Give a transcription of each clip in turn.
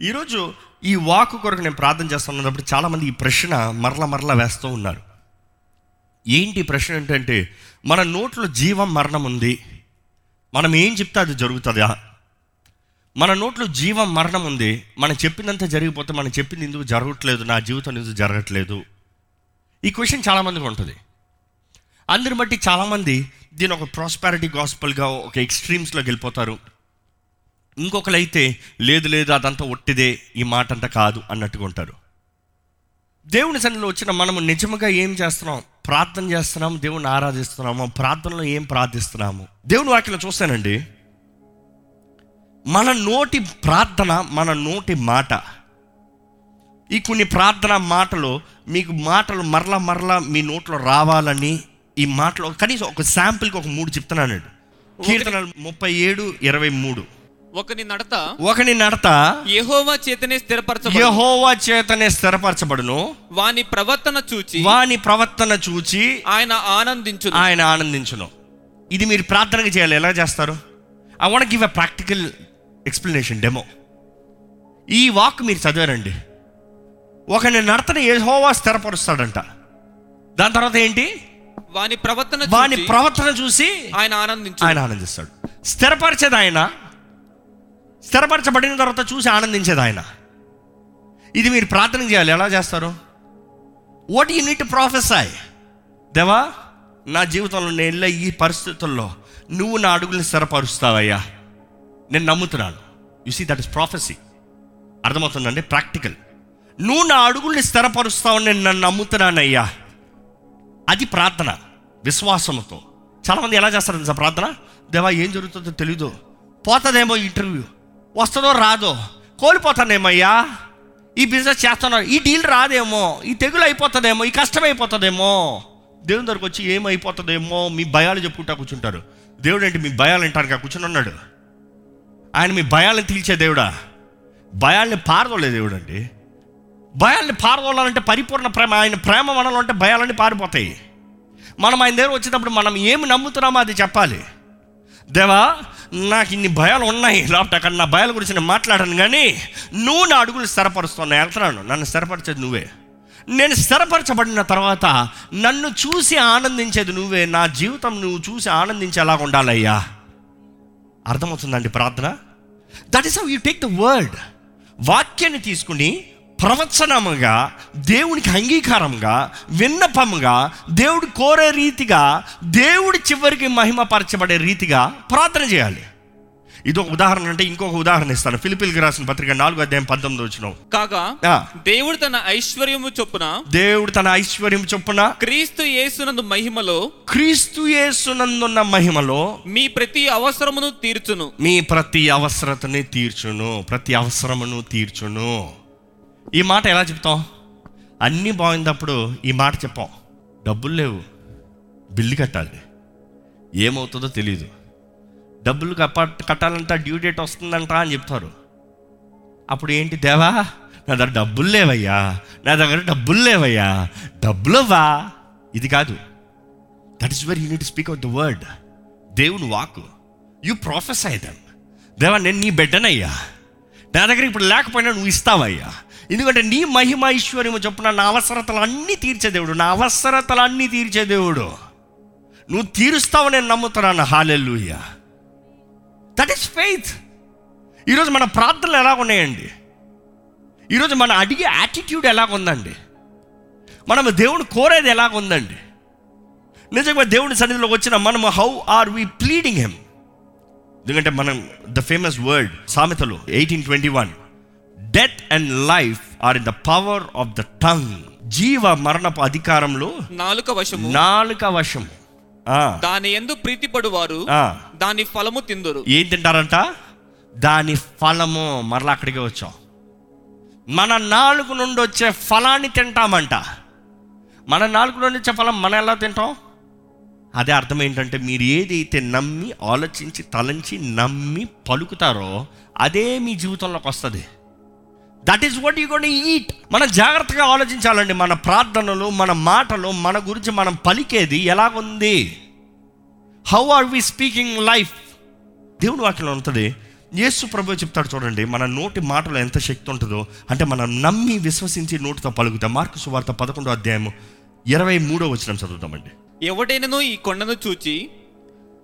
ఈరోజు ఈ వాక్ కొరకు నేను ప్రార్థన చేస్తున్నప్పుడు చాలామంది ఈ ప్రశ్న మరల మరల వేస్తూ ఉన్నారు. ఏంటి ప్రశ్న ఏంటంటే మన నోట్లో జీవం మరణం ఉంది. మనం ఏం చెప్తే అది జరుగుతుందా? మన నోట్లో జీవం మరణం ఉంది. మనం చెప్పినంత జరిగిపోతే మనం చెప్పింది ఎందుకు జరగట్లేదు? నా జీవితం ఎందుకు జరగట్లేదు? ఈ క్వశ్చన్ చాలామందికి ఉంటుంది. అందరి బట్టి చాలామంది దీని ఒక ప్రాస్పారిటీ గాస్పల్గా ఒక ఎక్స్ట్రీమ్స్లోకి వెళ్ళిపోతారు. ఇంకొకరు అయితే లేదు లేదు అదంతా ఒట్టిదే ఈ మాట అంతా కాదు అన్నట్టుగా ఉంటారు. దేవుని సన్నిధిలో వచ్చిన మనము నిజముగా ఏం చేస్తున్నాం? ప్రార్థన చేస్తున్నాము దేవుని ఆరాధిస్తున్నాము ప్రార్థనలో ఏం ప్రార్థిస్తున్నాము? దేవుని వాక్యలో చూస్తానండి. మన నోటి ప్రార్థన మన నోటి మాట. ఈ కొన్ని ప్రార్థన మాటలు మీకు మాటలు మరల మరల మీ నోట్లో రావాలని ఈ మాటలు కనీసం ఒక శాంపిల్కి ఒక మూడు చెప్తున్నానండి. కీర్తనలు ముప్పై ఏడు ఇరవై మూడు. ఒకని నడత ఒకని నడత యెహోవా చేతనే స్థిరపరచబడు యహోవా చేతనే స్థిరపరచబడును. వాని ప్రవర్తన చూచి వాని ప్రవర్తన చూచి ఆయన ఆనందించు ఆయన ఆనందించును. ఇది మీరు ప్రార్థనగా చేయాలి. ఎలా చేస్తారు? I want give a practical explanation demo ఈ వాక్ మీరు చదివారండి. ఒకని నడతని యెహోవా స్థిరపరుస్తాడంట. దాని తర్వాత ఏంటి? వాని ప్రవర్తన వాని ప్రవర్తన చూసి ఆయన ఆనందించు ఆయన ఆనందిస్తాడు. స్థిరపరిచేది ఆయన స్థిరపరచబడిన తర్వాత చూసి ఆనందించేది ఆయన. ఇది మీరు ప్రార్థన చేయాలి. ఎలా చేస్తారు? వాట్ యు నీట్ ప్రొఫెసర్ దేవా నా జీవితంలో నేను వెళ్ళే ఈ పరిస్థితుల్లో నువ్వు నా అడుగుల్ని స్థిరపరుస్తావయ్యా. నేను నమ్ముతున్నాను. You see that is prophecy అర్థమవుతుందండి? ప్రాక్టికల్ నువ్వు నా అడుగుల్ని స్థిరపరుస్తావు నేను నన్ను నమ్ముతున్నానయ్యా. అది ప్రార్థన. విశ్వాసంతో చాలామంది ఎలా చేస్తారు సార్ ప్రార్థన? దేవా ఏం జరుగుతుందో తెలీదు. పోతుందేమో ఇంటర్వ్యూ. వస్తుందో రాదో? కోల్పోతానేమయ్యా? ఈ బిజినెస్ చేస్తున్నారు ఈ డీల్ రాదేమో? ఈ తెగులు అయిపోతుందేమో? ఈ కష్టం అయిపోతుందేమో? దేవుని దగ్గరకు వచ్చి ఏమైపోతుందేమో? మీ భయాలు చెప్పుకుంటా కూర్చుంటారు. దేవుడు ఏంటి? మీ భయాలు అంటారు కూర్చుని ఉన్నాడు. ఆయన మీ భయాలను తీల్చే దేవుడా? భయాల్ని పారదోలే దేవుడు అండి. భయాల్ని పారదోలాలంటే పరిపూర్ణ ప్రేమ. ఆయన ప్రేమ మనలో ఉంటే భయాలన్నీ పారిపోతాయి. మనం ఆయన దగ్గర వచ్చేటప్పుడు మనం ఏమి నమ్ముతున్నామో అది చెప్పాలి. దేవా నాకు ఇన్ని భయాలు ఉన్నాయి. లేకపోతే అక్కడ నా భయాల గురించి నేను మాట్లాడాను కానీ నువ్వు నా అడుగులు స్థిరపరుస్తున్నా వెళ్తున్నాను నన్ను స్థిరపరిచేది నువ్వే. నేను స్థిరపరచబడిన తర్వాత నన్ను చూసి ఆనందించేది నువ్వే. నా జీవితం నువ్వు చూసి ఆనందించేలాగా ఉండాలయ్యా. అర్థమవుతుందండి ప్రార్థన? That is how you take the word వాక్యాన్ని తీసుకుని ప్రవచనముగా దేవునికి అంగీకారంగా విన్నపముగా దేవుడు కోరే రీతిగా దేవుడి చివరికి మహిమపరచబడే రీతిగా ప్రార్థన చేయాలి. ఇది ఒక ఉదాహరణ అంటే ఇంకొక ఉదాహరణ ఇస్తాను. ఫిలిపిల్కి రాసిన పత్రిక నాలుగు అధ్యాయం పంతొమ్మిది వచ్చిన కాగా దేవుడు తన ఐశ్వర్యము చొప్పున దేవుడు తన ఐశ్వర్యం చొప్పున క్రీస్తు యేసునందు మహిమలో క్రీస్తు యేసునందున్న మహిమలో మీ ప్రతి అవసరమును తీర్చును. మీ ప్రతి అవసరతని తీర్చును. ప్రతి అవసరమును తీర్చును. ఈ మాట ఎలా చెప్తాం? అన్నీ బాగుందప్పుడు ఈ మాట చెప్పాం. డబ్బులు లేవు. బిల్లు కట్టాలి. ఏమవుతుందో తెలియదు డబ్బులు కప్ప కట్టాలంట డ్యూ డేట్ వస్తుందంట అని చెప్తారు. అప్పుడు ఏంటి దేవా? నా దగ్గర డబ్బులు లేవయ్యా. నా దగ్గర డబ్బులు లేవయ్యా. డబ్బులవ్వా? ఇది కాదు. That is very unit speak out the word దేవుని వాక్ యు ప్రొఫెస్ దమ్ దేవా నేను నీ బిడ్డనయ్యా. నా దగ్గర ఇప్పుడు లేకపోయినా నువ్వు ఇస్తావయ్యా. ఎందుకంటే నీ మహిమ ఐశ్వర్యము చొప్పున నా అవసరతలు అన్నీ తీర్చే దేవుడు నా అవసరతలు అన్నీ తీర్చే దేవుడు. నువ్వు తీరుస్తావు నేను నమ్ముతున్నాను. హాలెల్లుయ్యా దట్ ఈస్ ఫెయిత్ ఈరోజు మన ప్రార్థనలు ఎలా ఉన్నాయండి ఈరోజు మన అడిగే యాటిట్యూడ్ ఎలాగుందండి? మనం దేవుడు కోరేది ఎలాగుందండి? నిజంగా దేవుని సన్నిధిలోకి వచ్చిన మనము how are we pleading him ఎందుకంటే మనం ద ఫేమస్ వర్డ్ సామెతలు eighteen twenty one death and life are in the power of the tongue జీవ మరణపు అధికారంలో నాలుక వశము. నాలుక వశం. దాని ఎందు ప్రీతిపడు వారు. దాని ఫలము తిందురు. ఏం తింటారంట? దాని ఫలము. మరలా అక్కడికి వచ్చాం. మన నాలుగు నుండి వచ్చే ఫలాన్ని తింటామంట. మన నాలుగు నుండి వచ్చే ఫలం మనం ఎలా తింటాం? అదే అర్థం ఏంటంటే మీరు ఏదైతే నమ్మి ఆలోచించి తలంచి నమ్మి పలుకుతారో అదే మీ జీవితంలోకి వస్తుంది. That is what you gonna eat మనం జాగ్రత్తగా ఆలోచించాలండి. మన ప్రార్థనలు మన మాటలు మన గురించి మనం పలికేది ఎలాగుంది? How are we speaking life దేవుని వాక్యంలో ఉంటుంది. యేసు ప్రభు చెప్తాడు చూడండి మన నోటి మాటలో ఎంత శక్తి ఉంటుందో. అంటే మనం నమ్మి విశ్వసించి నోటితో పలుకుతాం. మార్కు సువార్త పదకొండో అధ్యాయము ఇరవై మూడో వచ్చిన చదువుతామండి. ఎవడైనను ఈ కొండను చూచి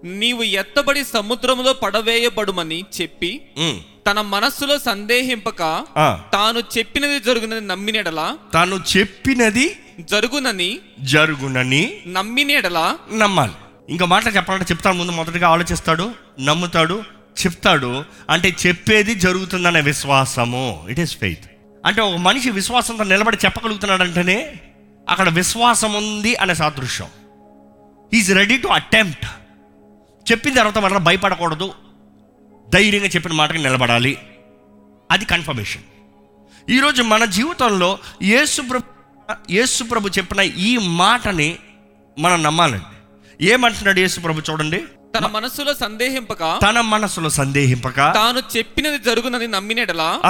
నీవు ఎత్తబడి సముద్రములో పడవేయబడుమని చెప్పి తన మనస్సులో సందేహింపక తాను చెప్పినది జరుగునని నమ్మినెడలా. తాను చెప్పినది జరుగునని జరుగునని నమ్మినెడలా. నమ్మాలి. ఇంకా మాట చెప్పాలంటే చెప్తాడు ముందు మొదటిగా ఆలోచిస్తాడు నమ్ముతాడు చెప్తాడు. అంటే చెప్పేది జరుగుతుందనే విశ్వాసము. ఇట్ ఈస్ ఫెయిత్ అంటే ఒక మనిషి విశ్వాసంతో నిలబడి చెప్పగలుగుతున్నాడంటేనే అక్కడ విశ్వాసం ఉంది అనే సాదృశ్యం. ఈజ్ రెడీ టు అటెంప్ట్ చెప్పిన తర్వాత మళ్ళీ భయపడకూడదు. ధైర్యంగా చెప్పిన మాటకి నిలబడాలి. అది కన్ఫర్మేషన్ ఈరోజు మన జీవితంలో యేసు ప్రభు యేసు ప్రభు చెప్పిన ఈ మాటని మనం నమ్మాలండి. ఏమంటున్నాడు యేసు ప్రభు చూడండి. తన మనస్సులో సందేహింపక తన మనసులో సందేహింపక తాను చెప్పినది జరుగునని నమ్మినెడలా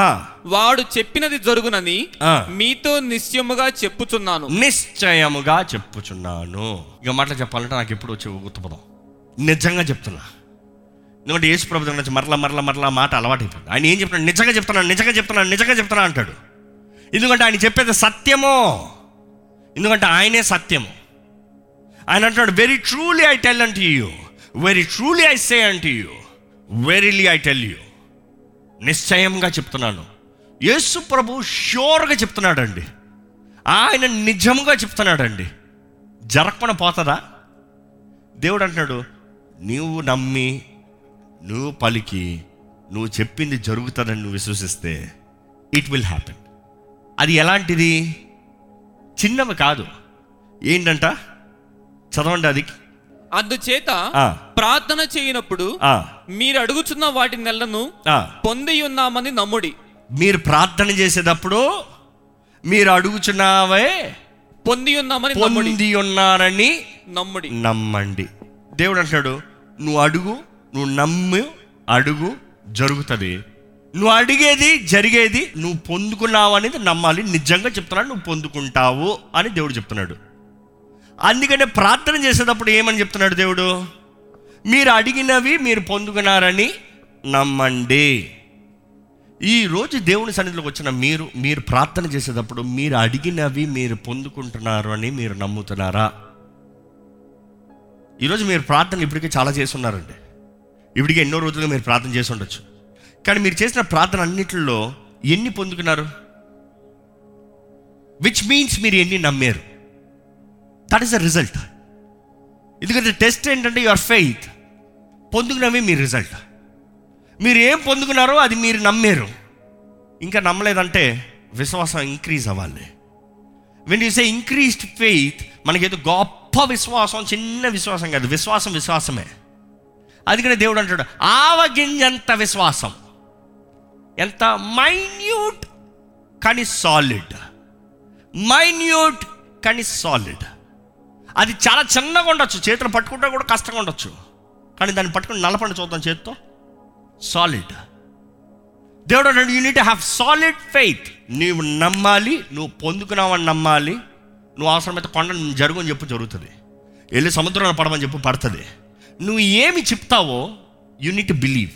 వాడు చెప్పినది జరుగునని మీతో నిశ్చయముగా చెప్పుచున్నాను. నిశ్చయముగా చెప్పుచున్నాను. ఇక మాటలు చెప్పాలంటే నాకు ఎప్పుడు వచ్చి గుర్తుపదం నిజంగా చెప్తున్నా. ఎందుకంటే యేసు ప్రభు దగ్గర నుంచి మరలా మరలా మరలా మాట అలవాటైపోయింది. ఆయన ఏం చెప్తున్నాడు? నిజంగా చెప్తున్నాను నిజంగా చెప్తున్నాను నిజంగా చెప్తున్నా అంటాడు. ఎందుకంటే ఆయన చెప్పేది సత్యమో. ఎందుకంటే ఆయనే సత్యము. ఆయన అంటున్నాడు very truly I tell unto you very truly I say unto you verily I tell you నిశ్చయంగా చెప్తున్నాను. యేసు ప్రభు ష్యూర్గా చెప్తున్నాడండి. ఆయన నిజంగా చెప్తున్నాడండి. జరగకుండా పోతుందా? దేవుడు అంటున్నాడు నువ్వు నమ్మి నువ్వు పలికి నువ్వు చెప్పింది జరుగుతుందని నువ్వు విశ్వసిస్తే ఇట్ విల్ హ్యాపెన్ అది ఎలాంటిది? చిన్నవి కాదు. ఏంటంట? చదవండి అది. అందుచేత ప్రార్థన చేయనప్పుడు మీరు అడుగుచున్న వాటి నెలను. పొంది ఉన్నామని నమ్ముడి. మీరు ప్రార్థన చేసేటప్పుడు మీరు అడుగుచున్నావే పొంది ఉన్నామని పొంది ఉన్నారని నమ్ముడి. నమ్మండి. దేవుడు అంటాడు నువ్వు అడుగు నువ్వు నమ్ము అడుగు జరుగుతుంది. నువ్వు అడిగేది జరిగేది నువ్వు పొందుకున్నావు అనేది నమ్మాలి. నిజంగా చెప్తున్నాడు నువ్వు పొందుకుంటావు అని దేవుడు చెప్తున్నాడు. అందుకనే ప్రార్థన చేసేటప్పుడు ఏమని చెప్తున్నాడు దేవుడు? మీరు అడిగినవి మీరు పొందుకున్నారని నమ్మండి. ఈరోజు దేవుని సన్నిధిలోకి వచ్చిన మీరు మీరు ప్రార్థన చేసేటప్పుడు మీరు అడిగినవి మీరు పొందుకుంటున్నారు అని మీరు నమ్ముతున్నారా? ఈరోజు మీరు ప్రార్థన ఇప్పటికే చాలా చేస్తున్నారండి. ఇప్పటికే ఎన్నో రోజులుగా మీరు ప్రార్థన చేసి ఉండొచ్చు. కానీ మీరు చేసిన ప్రార్థన అన్నిటిలో ఎన్ని పొందుకున్నారు? విచ్ మీన్స్ మీరు ఎన్ని నమ్మారు? దట్ ఈస్ ద రిజల్ట్ ఎందుకంటే టెస్ట్ ఏంటంటే యువర్ ఫెయిత్ పొందుకున్నవి మీ రిజల్ట్ మీరు ఏం పొందుకున్నారో అది మీరు నమ్మారు. ఇంకా నమ్మలేదంటే విశ్వాసం ఇంక్రీజ్ అవ్వాలి. When you say increased faith మనకేదో గొప్ప విశ్వాసం చిన్న విశ్వాసం కాదు. విశ్వాసం విశ్వాసమే. అందుకనే దేవుడు అంటాడు ఆవగింజంత విశ్వాసం. ఎంత? మైన్యూట్ కానీ సాలిడ్. మైన్యూట్ కానీ సాలిడ్. అది చాలా చిన్నగా ఉండొచ్చు. చేతులు పట్టుకుంటే కూడా కష్టంగా ఉండొచ్చు. కానీ దాన్ని పట్టుకుని నలపండి చూద్దాం చేతితో. సాలిడ్. దేవుడు అంటాడు you need have solid faith నీవు నమ్మాలి నువ్వు పొందుకున్నావని నమ్మాలి. నువ్వు అవసరమైతే కొండ జరుగు అని చెప్పు జరుగుతుంది. వెళ్ళి సముద్రంలో పడమని చెప్పు పడుతుంది. నువ్వు ఏమి చెప్తావో యు నీట్ బిలీవ్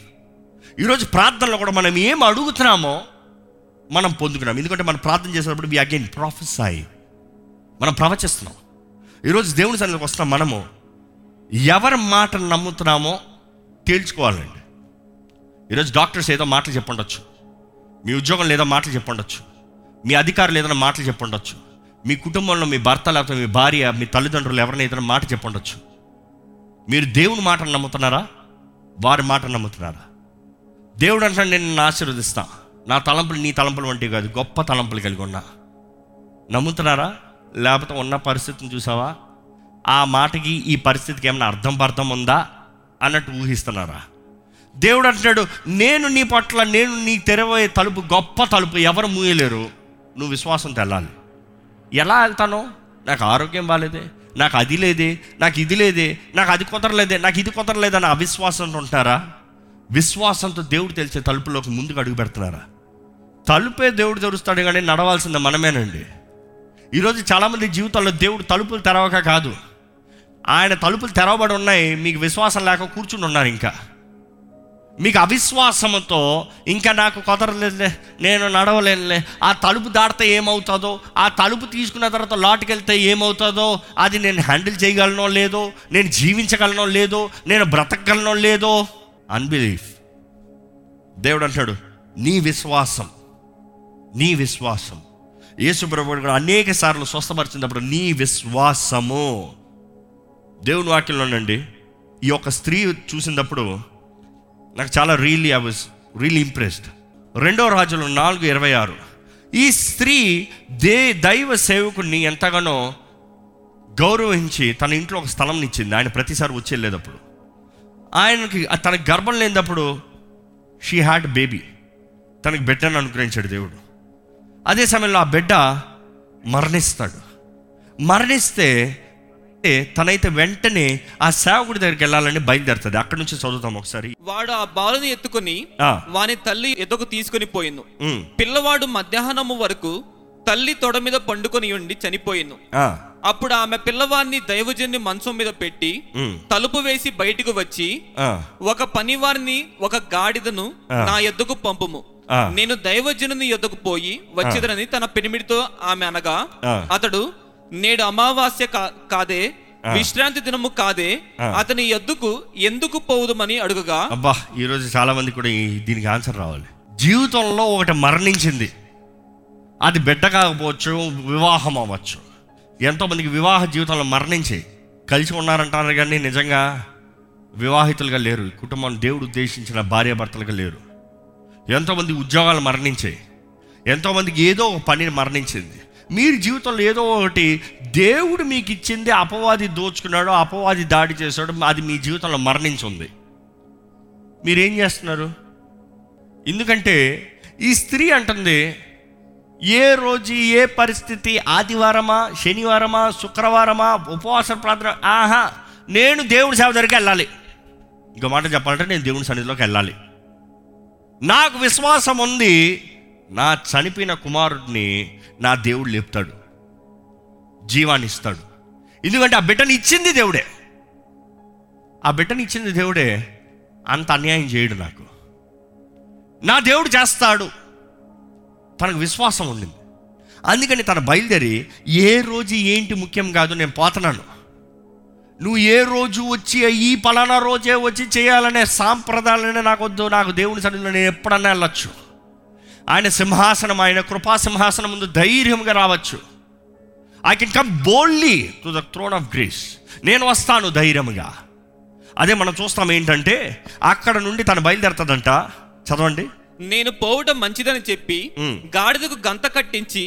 ఈరోజు ప్రార్థనలో కూడా మనం ఏం అడుగుతున్నామో మనం పొందుకున్నాం. ఎందుకంటే మనం ప్రార్థన చేసేటప్పుడు వి అగైన్ ప్రొఫెసై మనం ప్రవచిస్తున్నాం. ఈరోజు దేవుని సన్నిధికి వస్తున్నాం మనము. ఎవరి మాటను నమ్ముతున్నామో తేల్చుకోవాలండి. ఈరోజు డాక్టర్స్ ఏదో మాటలు చెప్పండొచ్చు మీ ఉద్యోగం లేదో మాటలు చెప్పండొచ్చు మీ అధికారులు ఏదైనా మాటలు చెప్పండొచ్చు మీ కుటుంబంలో మీ భర్త లేకపోతే మీ భార్య మీ తల్లిదండ్రులు ఎవరిని ఏదైనా మాట చెప్పండొచ్చు. మీరు దేవుని మాటను నమ్ముతున్నారా? వారి మాట నమ్ముతున్నారా? దేవుడు అంటే నేను నిన్ను ఆశీర్వదిస్తా. నా తలంపులు నీ తలంపులు వంటివి కాదు గొప్ప తలంపులు కలిగి ఉన్నా. నమ్ముతున్నారా? లేకపోతే ఉన్న పరిస్థితిని చూసావా? ఆ మాటకి ఈ పరిస్థితికి ఏమైనా అర్థం పర్థం ఉందా? అన్నట్టు ఊహిస్తున్నారా? దేవుడు అంటున్నాడు నేను నీ పట్ల నేను నీ తెరవే తలుపు గొప్ప తలుపు ఎవరు మూయలేరు. నువ్వు విశ్వాసం తెల్లాలి. ఎలా వెళ్తాను? నాకు ఆరోగ్యం బాగాలేదే నాకు అది లేదే నాకు ఇది లేదే నాకు అది కుదరలేదే నాకు ఇది కుదరలేదని అవిశ్వాసంతో ఉంటారా? విశ్వాసంతో దేవుడు తెలిసే తలుపులోకి ముందుకు అడుగు పెడుతున్నారా? తలుపే దేవుడు తెరుస్తాడు కానీ నడవాల్సింది మనమేనండి. ఈరోజు చాలామంది జీవితంలో దేవుడు తలుపులు తెరవక కాదు. ఆయన తలుపులు తెరవబడి ఉన్నాయి మీకు విశ్వాసం లేక కూర్చుని ఉన్నారు ఇంకా. మీకు అవిశ్వాసంతో ఇంకా నాకు కుదరలేదులే నేను నడవలేనులే ఆ తలుపు దాటితే ఏమవుతుందో ఆ తలుపు తీసుకున్న తర్వాత లోటుకి వెళ్తే ఏమవుతుందో అది నేను హ్యాండిల్ చేయగలనో లేదో నేను జీవించగలనో లేదో నేను బ్రతకగలనో లేదో? అన్బిలీఫ్ దేవుడు అంటాడు నీ విశ్వాసం నీ విశ్వాసం. యేసు ప్రభుడు కూడా అనేక సార్లు స్వస్థపరిచినప్పుడు నీ విశ్వాసము. దేవుని వాక్యంలోనండి ఈ యొక్క స్త్రీ చూసినప్పుడు నాకు చాలా really I was really impressed రెండో రాజులు నాలుగు ఇరవై ఆరు. ఈ స్త్రీ దే దైవ సేవకుడిని ఎంతగానో గౌరవించి తన ఇంట్లో ఒక స్థలం ఇచ్చింది. ఆయన ప్రతిసారి వచ్చేళ్ళేటప్పుడు ఆయనకి తన గర్భం లేనప్పుడు షీ హ్యాడ్ బేబీ తనకి బిడ్డను అనుగ్రహించాడు దేవుడు. అదే సమయంలో ఆ బిడ్డ మరణిస్తాడు. మరణిస్తే తనైతే వెంటనే ఆ సేవకుడి దగ్గరికి వెళ్ళాలని బయలుదేరుతుంది. అక్కడి నుంచి చదువుతాం ఒకసారి. వాడు ఆ బాలుని ఎత్తుకుని. వాని తల్లి ఎద్దకు తీసుకుని ఉమ్, పిల్లవాడు మధ్యాహ్నము వరకు తల్లి తొడ మీద పండుకొని ఉండి చనిపోయిండు. ఆ, అప్పుడు ఆమె పిల్లవాడిని దైవజన్ని మంచం మీద పెట్టి తలుపు వేసి బయటకు వచ్చి ఒక పనివారిని ఒక గాడిదను. నా ఎద్దకు పంపుము. నేను దైవజనుని ఎద్దకు పోయి వచ్చేదనని తన పెనిమిడితో ఆమె అనగా. అతడు నేడు అమావాస్య కాదే. విశ్రాంతి దినము కాదే. అతని ఎద్దుకు ఎందుకు పోవుదమని అడుగగా అబ్బా ఈరోజు చాలా మంది కూడా దీనికి ఆన్సర్ రావాలి. జీవితంలో ఒకటి మరణించింది. అది బిడ్డ కాకపోవచ్చు వివాహం అవ్వచ్చు. ఎంతోమందికి వివాహ జీవితంలో మరణించి. కలిసి ఉన్నారంటారు కానీ నిజంగా వివాహితులుగా లేరు. కుటుంబం దేవుడు ఉద్దేశించిన భార్యాభర్తలుగా లేరు. ఎంతోమంది ఉద్యోగాలు మరణించాయి ఎంతోమందికి ఏదో ఒక పని మరణించింది. మీరు జీవితంలో ఏదో ఒకటి దేవుడు మీకు ఇచ్చింది అపవాది దోచుకున్నాడు అపవాది దాడి చేశాడు అది మీ జీవితంలో మరణించింది. మీరేం చేస్తున్నారు? ఎందుకంటే ఈ స్త్రీ అంటుంది ఏ రోజు ఏ పరిస్థితి ఆదివారమా శనివారమా శుక్రవారమా ఉపవాస ప్రార్థన ఆహా నేను దేవుడి సేవ దగ్గరికి వెళ్ళాలి. ఇంకో మాట చెప్పాలంటే నేను దేవుని సన్నిధిలోకి వెళ్ళాలి. నాకు విశ్వాసం ఉంది నా చనిపోయిన కుమారుడిని నా దేవుడు లేపుతాడు. జీవాన్ని ఇస్తాడు. ఎందుకంటే ఆ బిడ్డని ఇచ్చింది దేవుడే. ఆ బిడ్డని ఇచ్చింది దేవుడే అంత అన్యాయం చేయడు నాకు. నా దేవుడు చేస్తాడు. తనకు విశ్వాసం ఉండింది. అందుకని తన బయలుదేరి ఏ రోజు ఏంటి ముఖ్యం కాదు నేను పోతున్నాను. నువ్వు ఏ రోజు వచ్చి ఈ పలానా రోజే వచ్చి చేయాలనే సాంప్రదాయాలనే నాకు వద్దు. నాకు దేవుని సన్నిధిలో నేను ఎప్పుడన్నా వెళ్ళొచ్చు. ఆయన సింహాసనం ఆయన కృపా సింహాసనం ముందు ధైర్యంగా రావచ్చు. I can come boldly to the throne of grace నేను వస్తాను ధైర్యంగా. అదే మనం చూస్తాం ఏంటంటే అక్కడ నుండి తను బయలుదేరుతుందంట చదవండి. నేను పోవటం మంచిదని చెప్పి. గాడిదకు గంత కట్టించి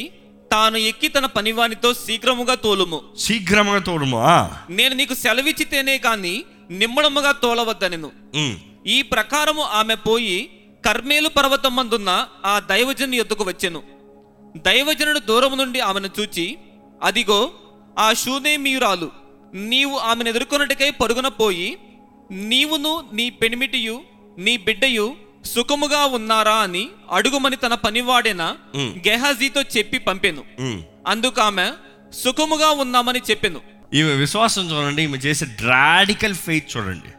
తాను ఎక్కి తన పనివానితో శీఘ్రముగా తోలుము. శీఘ్రముగా తోడుము ఆ. నేను నీకు సెలవిచ్చితేనే కాని నిమ్మడముగా తోలవద్దనెను. ఉమ్, ఈ ప్రకారము ఆమె పోయి కర్మేలు పర్వతం మందున్న ఆ దైవజను ఎద్దుకు వచ్చెను. దైవజనుడు దూరం నుండి ఆమెను చూచి అదిగో ఆ శూనేమీయురాలు నీవు ఆమెను ఎదుర్కొన్నటికై పరుగున పోయి నీవును నీ పెనిమిటియు నీ బిడ్డయు సుఖముగా ఉన్నారా అని అడుగుమని తన పనివాడైన. గెహాజీతో చెప్పి పంపెను. అందుకు ఆమె సుఖముగా ఉన్నామని చెప్పెను. ఈమె విశ్వాసం చూడండి ఈమె చేసే రాడికల్ ఫెయిత్ చూడండి.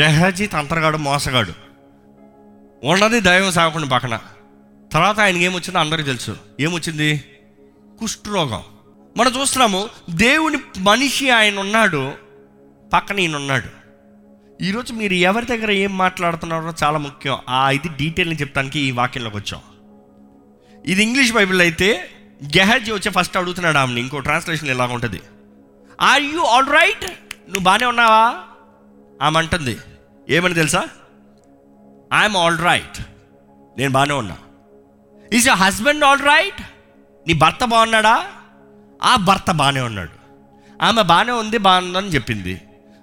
గెహజీ తంత్రగాడు మోసగాడు. ఉన్నది దైవం సాగకుండా పక్కన. తర్వాత ఆయనకి ఏమొచ్చిందో అందరికీ తెలుసు. ఏమొచ్చింది? కుష్ఠరోగం. మనం చూస్తున్నాము దేవుని మనిషి ఆయన ఉన్నాడు పక్కన ఈయన ఉన్నాడు ఈరోజు మీరు ఎవరి దగ్గర ఏం మాట్లాడుతున్నారో చాలా ముఖ్యం. ఆ ఇది డీటెయిల్ని చెప్తానికి ఈ వాక్యంలోకి వచ్చాం. ఇది ఇంగ్లీష్ బైబిల్ అయితే గెహజీ వచ్చి ఫస్ట్ అడుగుతున్నాడు ఆమెని. ఇంకో ట్రాన్స్లేషన్ ఇలాగ ఉంటుంది. ఆర్ యూ ఆల్ రైట్ నువ్వు బాగానే ఉన్నావా? ఆమె అంటుంది. ఏమని తెలుసా? ఐఎమ్ ఆల్ రైట్ నేను బాగానే ఉన్నా. Is you husband all right నీ భర్త బాగున్నాడా? ఆ భర్త బాగానే ఉన్నాడు. ఆమె బాగానే ఉంది బాగుందని చెప్పింది.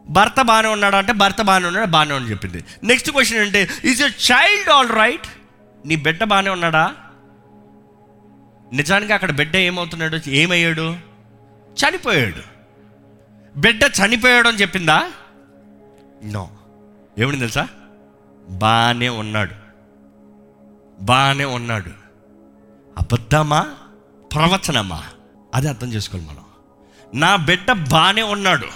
భర్త బాగానే ఉన్నాడా అంటే భర్త బాగానే ఉన్నాడు బాగానే అని చెప్పింది. నెక్స్ట్ క్వశ్చన్ అంటే is you child all right నీ బిడ్డ బాగానే ఉన్నాడా? నిజానికి అక్కడ బిడ్డ ఏమవుతున్నాడు? ఏమయ్యాడు? చనిపోయాడు. బిడ్డ చనిపోయాడు అని చెప్పిందా? నో ఏమని తెలుసా? బాగానే ఉన్నాడు. బాగానే ఉన్నాడు. అబద్ధమా? ప్రవచనమా? అది అర్థం చేసుకోవాలి మనం. నా బిడ్డ బాగానే ఉన్నాడు.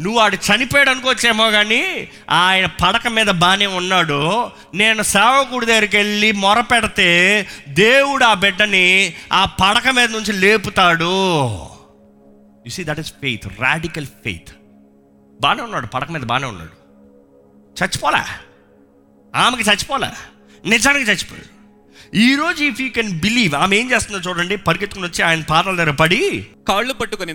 నువ్వు ఆడు చనిపోయాడు అనుకోవచ్చేమో కానీ ఆయన పడక మీద బాగానే ఉన్నాడు. నేను సేవకుడి దగ్గరికి వెళ్ళి మొర పెడితే దేవుడు ఆ బిడ్డని ఆ పడక మీద నుంచి లేపుతాడు. You see that is faith radical faith బాగానే ఉన్నాడు పడక మీద బాగానే ఉన్నాడు. చచ్చిపోలే. ఆమెకి చచ్చిపోలే నిజానికి చచ్చిపోయాడు ఈరోజు ఇఫ్ యూ కెన్ బిలీవ్ ఆమె ఏం చేస్తుందో చూడండి పరిగెత్తుకుని వచ్చి ఆయన పాదాల దగ్గర పడి కాళ్ళు పట్టుకుని.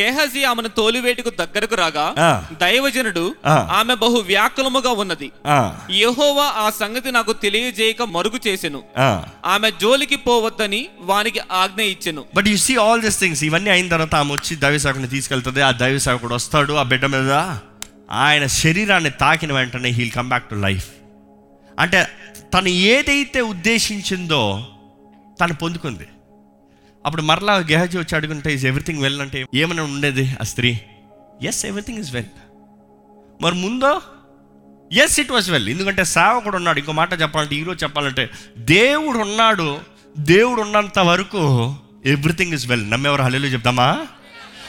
గేహజీ ఆమెను తోలివేటుకు దగ్గరకు రాగా. దైవజనుడు. ఆమె బహు వ్యాకులముగా ఉన్నది. యెహోవా ఆ సంగతి నాకు తెలియజేయక మరుగు చేసెను. ఆమె జోలికి పోవద్దని వానికి ఆజ్ఞ ఇచ్చెను. But you see all this things ఇవన్నీ అయిన తర్వాత ఆమె వచ్చి దైవ సేవకుని తీసుకెళ్తుంది. ఆ దైవ సేవకుడు వస్తాడు ఆ బిడ్డ మీద ఆయన శరీరాన్ని తాకిన వెంటనే heal come back to life అంటే తను ఏదైతే ఉద్దేశించిందో తను పొందుకుంది. అప్పుడు మరలా గెహజీ వచ్చి అడుగుంటే ఇస్ ఎవ్రీథింగ్ వెల్ అంటే ఏమైనా ఉండేది ఆ స్త్రీ? ఎస్ ఎవ్రీథింగ్ ఇస్ వెల్ మరి ముందో? ఎస్ ఇట్ వాస్ వెల్ ఎందుకంటే సేవకుడు ఉన్నాడు. ఇంకో మాట చెప్పాలంటే ఈరోజు చెప్పాలంటే దేవుడు ఉన్నాడు దేవుడు ఉన్నంత వరకు ఎవ్రీథింగ్ ఇస్ వెల్ నమ్మేవారు? హల్లేలు చెప్దామా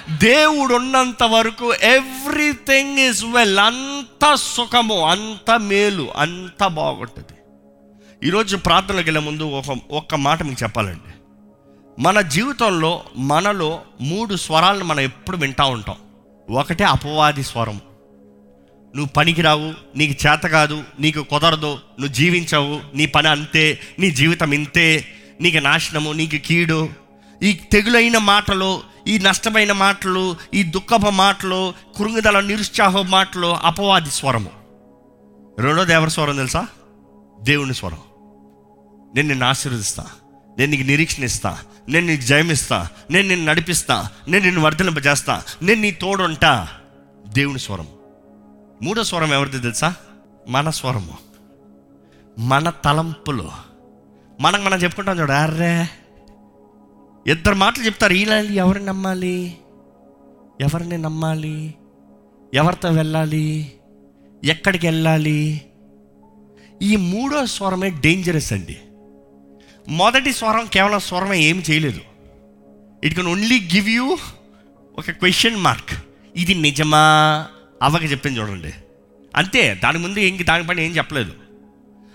దేవుడు ఉన్నంత వరకు ఎవ్రీథింగ్ ఇస్ వెల్ అంత సుఖము అంత మేలు అంత బాగుంటుంది. ఈరోజు ప్రార్థనలకు వెళ్ళే ముందు ఒక ఒక్క మాట మీకు చెప్పాలండి. మన జీవితంలో మనలో మూడు స్వరాలను మనం ఎప్పుడు వింటూ ఉంటాం. ఒకటే అపవాది స్వరం. నువ్వు పనికిరావు నీకు చేత కాదు నీకు కుదరదు నువ్వు జీవించవు నీ పని అంతే నీ జీవితం ఇంతే నీకు నాశనము నీకు కీడు ఈ తెగులైన మాటలు ఈ నష్టమైన మాటలు ఈ దుఃఖపు మాటలు కురుంగుదల నిరుత్సాహ మాటలు అపవాది స్వరము. రెండోది ఎవరి స్వరం తెలుసా? దేవుని స్వరం. నేను నిన్ను ఆశీర్వదిస్తా నేను నీకు నిరీక్షణ ఇస్తా నేను నీకు జయమిస్తా నేను నిన్ను నడిపిస్తా నేను నిన్ను వర్ధలింపజేస్తా నేను నీ తోడుంటా. దేవుని స్వరం. మూడో స్వరం ఎవరిది తెలుసా? మన స్వరము. మన తలంపులు. మనకు మనం చెప్పుకుంటాం చూడ అర్రే. ఇద్దరు మాటలు చెప్తారు వీళ్ళు ఎవరిని నమ్మాలి? ఎవరిని నమ్మాలి? ఎవరితో వెళ్ళాలి? ఎక్కడికి వెళ్ళాలి? ఈ మూడో స్వరమే డేంజరస్ అండి. మొదటి స్వరం కేవలం స్వరమే ఏం చేయలేదు. It can only give you ఒక క్వశ్చన్ మార్క్ ఇది నిజమా? అవ్వక చెప్పింది చూడండి. అంతే దాని ముందు ఇంక దానిపైన ఏం చెప్పలేదు.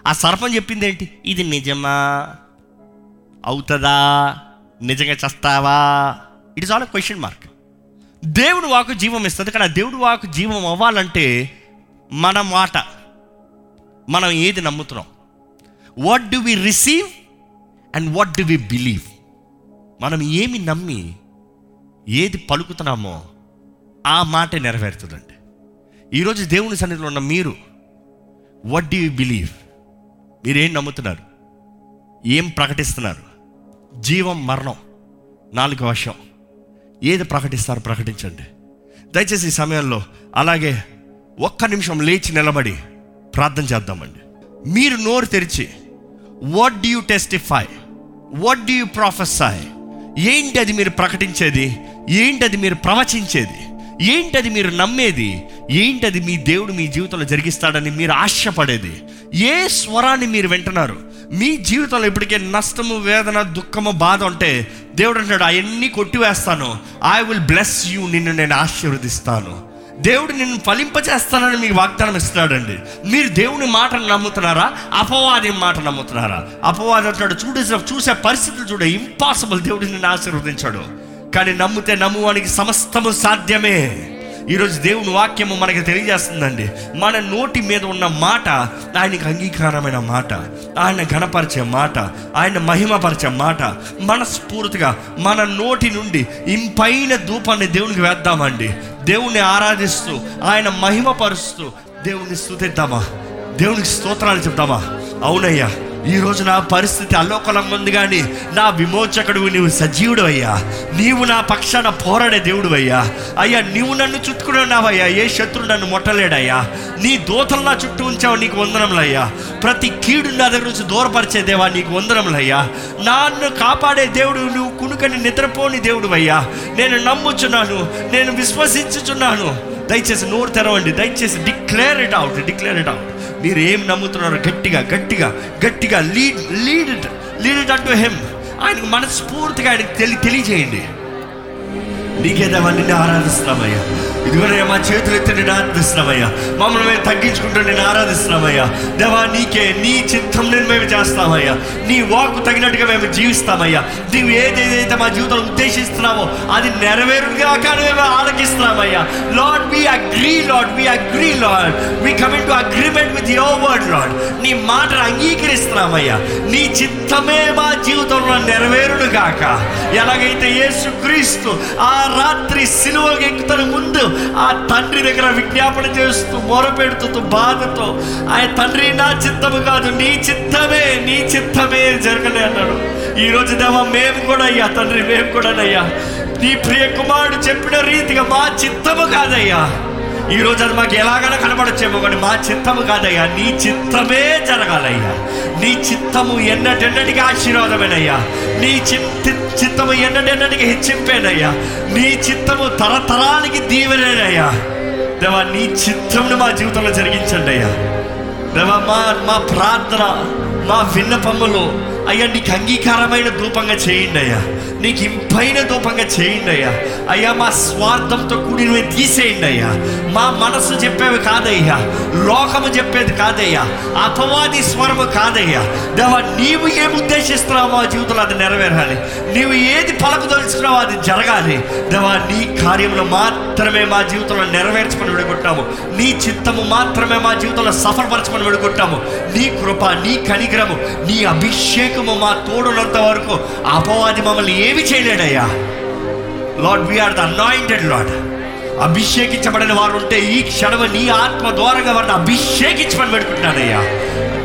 ఆ సర్పం చెప్పింది ఏంటి? ఇది నిజమా? అవుతుందా? నిజంగా చస్తావా? It is all a question mark దేవుడు వాకు జీవం ఇస్తుంది కానీ ఆ దేవుడు వాకు జీవం అవ్వాలంటే మన మాట మనం ఏది నమ్ముతున్నాం? What do we receive and what do we believe మనం ఏమి నమ్మి ఏది పలుకుతున్నామో ఆ మాట నెరవేరుతుందండి. ఈరోజు దేవుని సన్నిధిలో ఉన్న మీరు వాట్ డు యూ బిలీవ్ మీరేం నమ్ముతున్నారు? ఏం ప్రకటిస్తున్నారు? జీవం మరణం. నాలుగు వర్షం ఏది ప్రకటిస్తారు ప్రకటించండి. దయచేసి ఈ సమయంలో అలాగే ఒక్క నిమిషం లేచి నిలబడి ప్రార్థన చేద్దామండి. మీరు నోరు తెరిచి what do you testify what do you profess ఏంటి అది మీరు ప్రకటించేది? ఏంటి అది మీరు ప్రవచించేది? ఏంటి అది మీరు నమ్మేది? ఏంటి అది మీ దేవుడు మీ జీవితంలో జరిగిస్తాడని మీరు ఆశపడేది? ఏ స్వరాన్ని మీరు వింటున్నారు? మీ జీవితంలో ఇప్పటికే నష్టము వేదన దుఃఖము బాధ ఉంటే దేవుడు అంటాడు అవన్నీ కొట్టివేస్తాను. ఐ విల్ బ్లెస్ యూ నిన్ను నేను ఆశీర్వదిస్తాను. దేవుడు నిన్ను ఫలింపజేస్తానని మీకు వాగ్దానం ఇస్తున్నాడండి. మీరు దేవుని మాటను నమ్ముతున్నారా? అపవాది మాట నమ్ముతున్నారా? అపవాది అంటాడు చూడే చూసే పరిస్థితులు చూడే. ఇంపాసిబుల్ దేవుడు నిన్ను ఆశీర్వదించాడు. కానీ నమ్మితే నమ్మువానికి సమస్తము సాధ్యమే. ఈరోజు దేవుని వాక్యము మనకి తెలియజేస్తుందండి. మన నోటి మీద ఉన్న మాట ఆయనకి అంగీకారమైన మాట ఆయన ఘనపరిచే మాట ఆయన మహిమపరిచే మాట మనస్ఫూర్తిగా మన నోటి నుండి ఇంపైన ధూపాన్ని దేవునికి వేద్దామండి. దేవుణ్ణి ఆరాధిస్తూ ఆయన మహిమపరుస్తూ దేవుణ్ణి స్థుతిద్దామా దేవునికి స్తోత్రాలు చెప్తామా అవునయ్యా. ఈరోజు నా పరిస్థితి అల్లోకలం ఉంది కానీ నా విమోచకుడు నీవు సజీవుడు అయ్యా. నీవు నా పక్షాన పోరాడే దేవుడు అయ్యా. అయ్యా నీవు నన్ను చుట్టుకున్నావయ్యా ఏ శత్రుడు నన్ను మొట్టలేడయ్యా. నీ దూతలు నా చుట్టూ ఉంచావు నీకు వందనములయ్యా ప్రతి కీడు నా దగ్గర నుంచి దూరపరిచే దేవా నీకు వందనములయ్యా నన్ను కాపాడే దేవుడు నువ్వు కునుకని నిద్రపోని దేవుడు అయ్యా. నేను నమ్ముచున్నాను నేను విశ్వసించుచున్నాను. దయచేసి నోరు తెరవండి దయచేసి declare it out declare it out మీరు ఏం నమ్ముతున్నారో గట్టిగా గట్టిగా గట్టిగా lead lead it lead it అంటూ హెమ్ ఆయనకు మనస్ఫూర్తిగా ఆయనకు తెలి తెలియజేయండి. నీకే దేవా నిన్ను ఆరాధిస్తున్నామయ్యా. ఇదిగోనయ్యా మా చేతులు ఎత్తి నేను ఆరాధిస్తున్నామయ్యా. మమ్మల్ని మేము తగ్గించుకుంటూ నేను ఆరాధిస్తున్నామయ్యా. దేవా నీకే నీ చిత్తం నేను మేము చేస్తామయ్యా. నీ వాకు తగినట్టుగా మేము జీవిస్తామయ్యా. నీవు ఏదేదైతే మా జీవితంలో ఉద్దేశిస్తున్నావో అది నెరవేరుగా కానీ మేము ఆలకిస్తున్నామయ్యా. Lord we agree Lord we agree Lord we coming to agreement with your word Lord నీ మాటను అంగీకరిస్తున్నామయ్యా. నీ చిత్తమే మా జీవితంలో నెరవేరుడు కాక ఎలాగైతే యేసు క్రీస్తు ఆ రాత్రి సిలువకి ఎక్కుతున్న ముందు ఆ తండ్రి దగ్గర విజ్ఞాపన చేస్తూ మొరపెడుతూ బాధతో ఆయన తండ్రి నా చిత్తము కాదు నీ చిత్తమే నీ చిత్తమే జరగలే అన్నాడు. ఈ దేవా మేము కూడా అయ్యా తండ్రి మేము కూడా అయ్యా. నీ ప్రియ కుమారుడు చెప్పిన రీతిగా మా చిత్తము కాదయ్యా. ఈ రోజు అది మాకు ఎలాగైనా కనబడచ్చేమో కానీ మా చిత్తము కాదయ్యా. నీ చిత్తమే జరగాలయ్యా. నీ చిత్తము ఎన్నటెన్నటికి ఆశీర్వాదమేనయ్యా. నీ చిత్త చిత్తము ఎన్నటెన్నటికి హెచ్చింపేనయ్యా. నీ చిత్తము తరతరానికి దీవెనేనయ్యా దేవా నీ చిత్తమును మా జీవితంలో జరిగించండి అయ్యా. దేవా మా మా ప్రార్థన మా విన్నపములు అయ్యా నీకు అంగీకారమైన ధూపంగా చేయండి అయ్యా. నీకు ఇంపైన ధూపంగా చేయండి అయ్యా. అయ్యా మా స్వార్థంతో కూడినవి తీసేయండి అయ్యా. మా మనసు చెప్పేవి కాదయ్యా. లోకము చెప్పేది కాదయ్యా. అపవాది స్వరము కాదయ్యా. దేవా నీవు ఏం ఉద్దేశిస్తున్నావో మా జీవితంలో అది నెరవేరాలి. నీవు ఏది పలకదలుచుకున్నావో అది జరగాలి. దేవా నీ కార్యంలో మాత్రమే మా జీవితంలో నెరవేర్చమని విడుకుంటాము. నీ చిత్తము మాత్రమే మా జీవితంలో సఫలపరచమని విడుకుంటాము. నీ కృప నీ కనిగ్రము నీ అభిషేకము మా తోడునంత వరకు అపవాది మమ్మల్ని ఏమి చేయలేడయ్యా Lord we are the anointed Lord అభిషేకించబడిన వారు ఉంటే ఈ క్షణం నీ ఆత్మ ద్వారంగా వారిని అభిషేకించమని పెడుకుంటున్నానయ్యా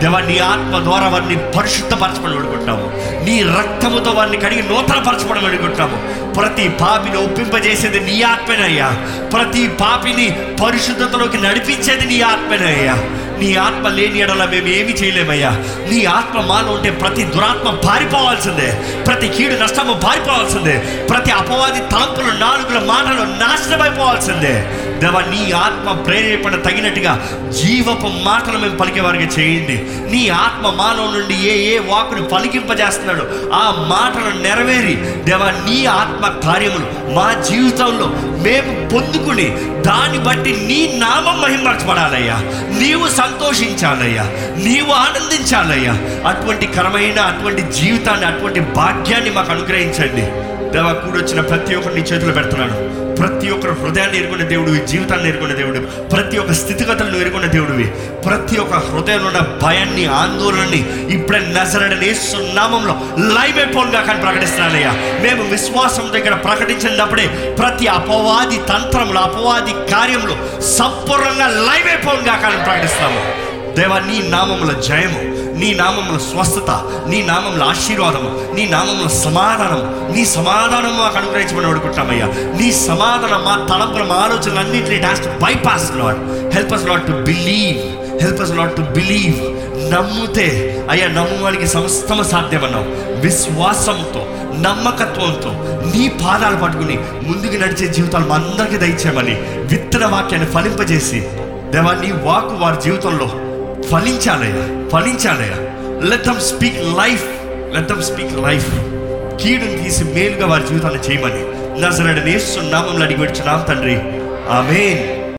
దేవా నీ ఆత్మ ద్వారా వారిని పరిశుద్ధపరచమని అడుగుంటాము. నీ రక్తముతో వారిని కడిగి నూతన నూతనపరచమని అడుగుంటాము. ప్రతి పాపిని ఒప్పింపజేసేది నీ ఆత్మేనయ్యా. ప్రతి పాపిని పరిశుద్ధతలోకి నడిపించేది నీ ఆత్మేనయ్యా. నీ ఆత్మ లేని ఎడల మేము ఏమి చేయలేమయ్యా. నీ ఆత్మ మాలో ఉంటే ప్రతి దురాత్మ పారిపోవాల్సిందే. ప్రతి కీడు నష్టము పారిపోవాల్సిందే. ప్రతి అపవాది తలంపులు నాలుగుల మాటలు నాశనమైపోవాల్సిందే. దేవా నీ ఆత్మ ప్రేరేపణ తగినట్టుగా జీవపు మాటలు మేము పలికే వారికి చేయండి. నీ ఆత్మ మానవు నుండి ఏ ఏ వాకును పలికింపజేస్తున్నాడు ఆ మాటలు నెరవేరి దేవా నీ ఆత్మ కార్యములు మా జీవితంలో మేము పొందుకుని దాన్ని బట్టి నీ నామం మహిమర్చబడాలయ్యా నీవు సంతోషించాలయ్యా. నీవు ఆనందించాలయ్యా. అటువంటి కరమైన అటువంటి జీవితాన్ని అటువంటి భాగ్యాన్ని మాకు అనుగ్రహించండి. దేవా కూడొచ్చిన ప్రతి ఒక్కరిని నీ చేతులు పెడుతున్నాడు ప్రతి ఒక్కరు హృదయాన్ని ఎరుగున్న దేవుడివి జీవితాన్ని ఎరుగున్న దేవుడు ప్రతి ఒక్క స్థితిగతులను ఎరుగున్న దేవుడివి ప్రతి ఒక్క హృదయంలో ఉన్న భయాన్ని ఆందోళనని ఇప్పుడే నజరడని నామంలో లైవ్ అయిపోనుగా కానీ ప్రకటిస్తున్నానయ్యా. మేము విశ్వాసం దగ్గర ప్రకటించినప్పుడే ప్రతి అపవాది తంత్రంలో అపవాది కార్యంలో సంపూర్ణంగా లైవ్ అయిపోనుగా కానీ ప్రకటిస్తాము దేవా నీ నామముల జయము నీ నామంలో స్వస్థత నీ నామంలో ఆశీర్వాదము నీ నామంలో సమాధానం నీ సమాధానం మాకు అనుగ్రహించమని అడుగుతామయ్యా నీ సమాధానం మా తలంపుల మా ఆలోచనలు అన్నింటినీ డాస్ట్ bypass Lord help us Lord to believe help us Lord to believe నమ్ముతే అయ్యా నమ్మువానికి సమస్తమ సాధ్యమన్నావు. విశ్వాసంతో నమ్మకత్వంతో నీ పాదాలు పట్టుకుని ముందుకు నడిచే జీవితాలు మా అందరికీ దయచేయమని విత్తన వాక్యాన్ని ఫలింపజేసి దేవా నీ వాకు వారి జీవితంలో ఫలించాలయ్యా ఫలించాలయ్యా. Let them speak life let them speak life కీడుని తీసి మేలుగా వారి జీవితాన్ని చేయమని. నజరడ నేస్తున్నామని అడిగి వచ్చినాం తండ్రి. ఆమెన్.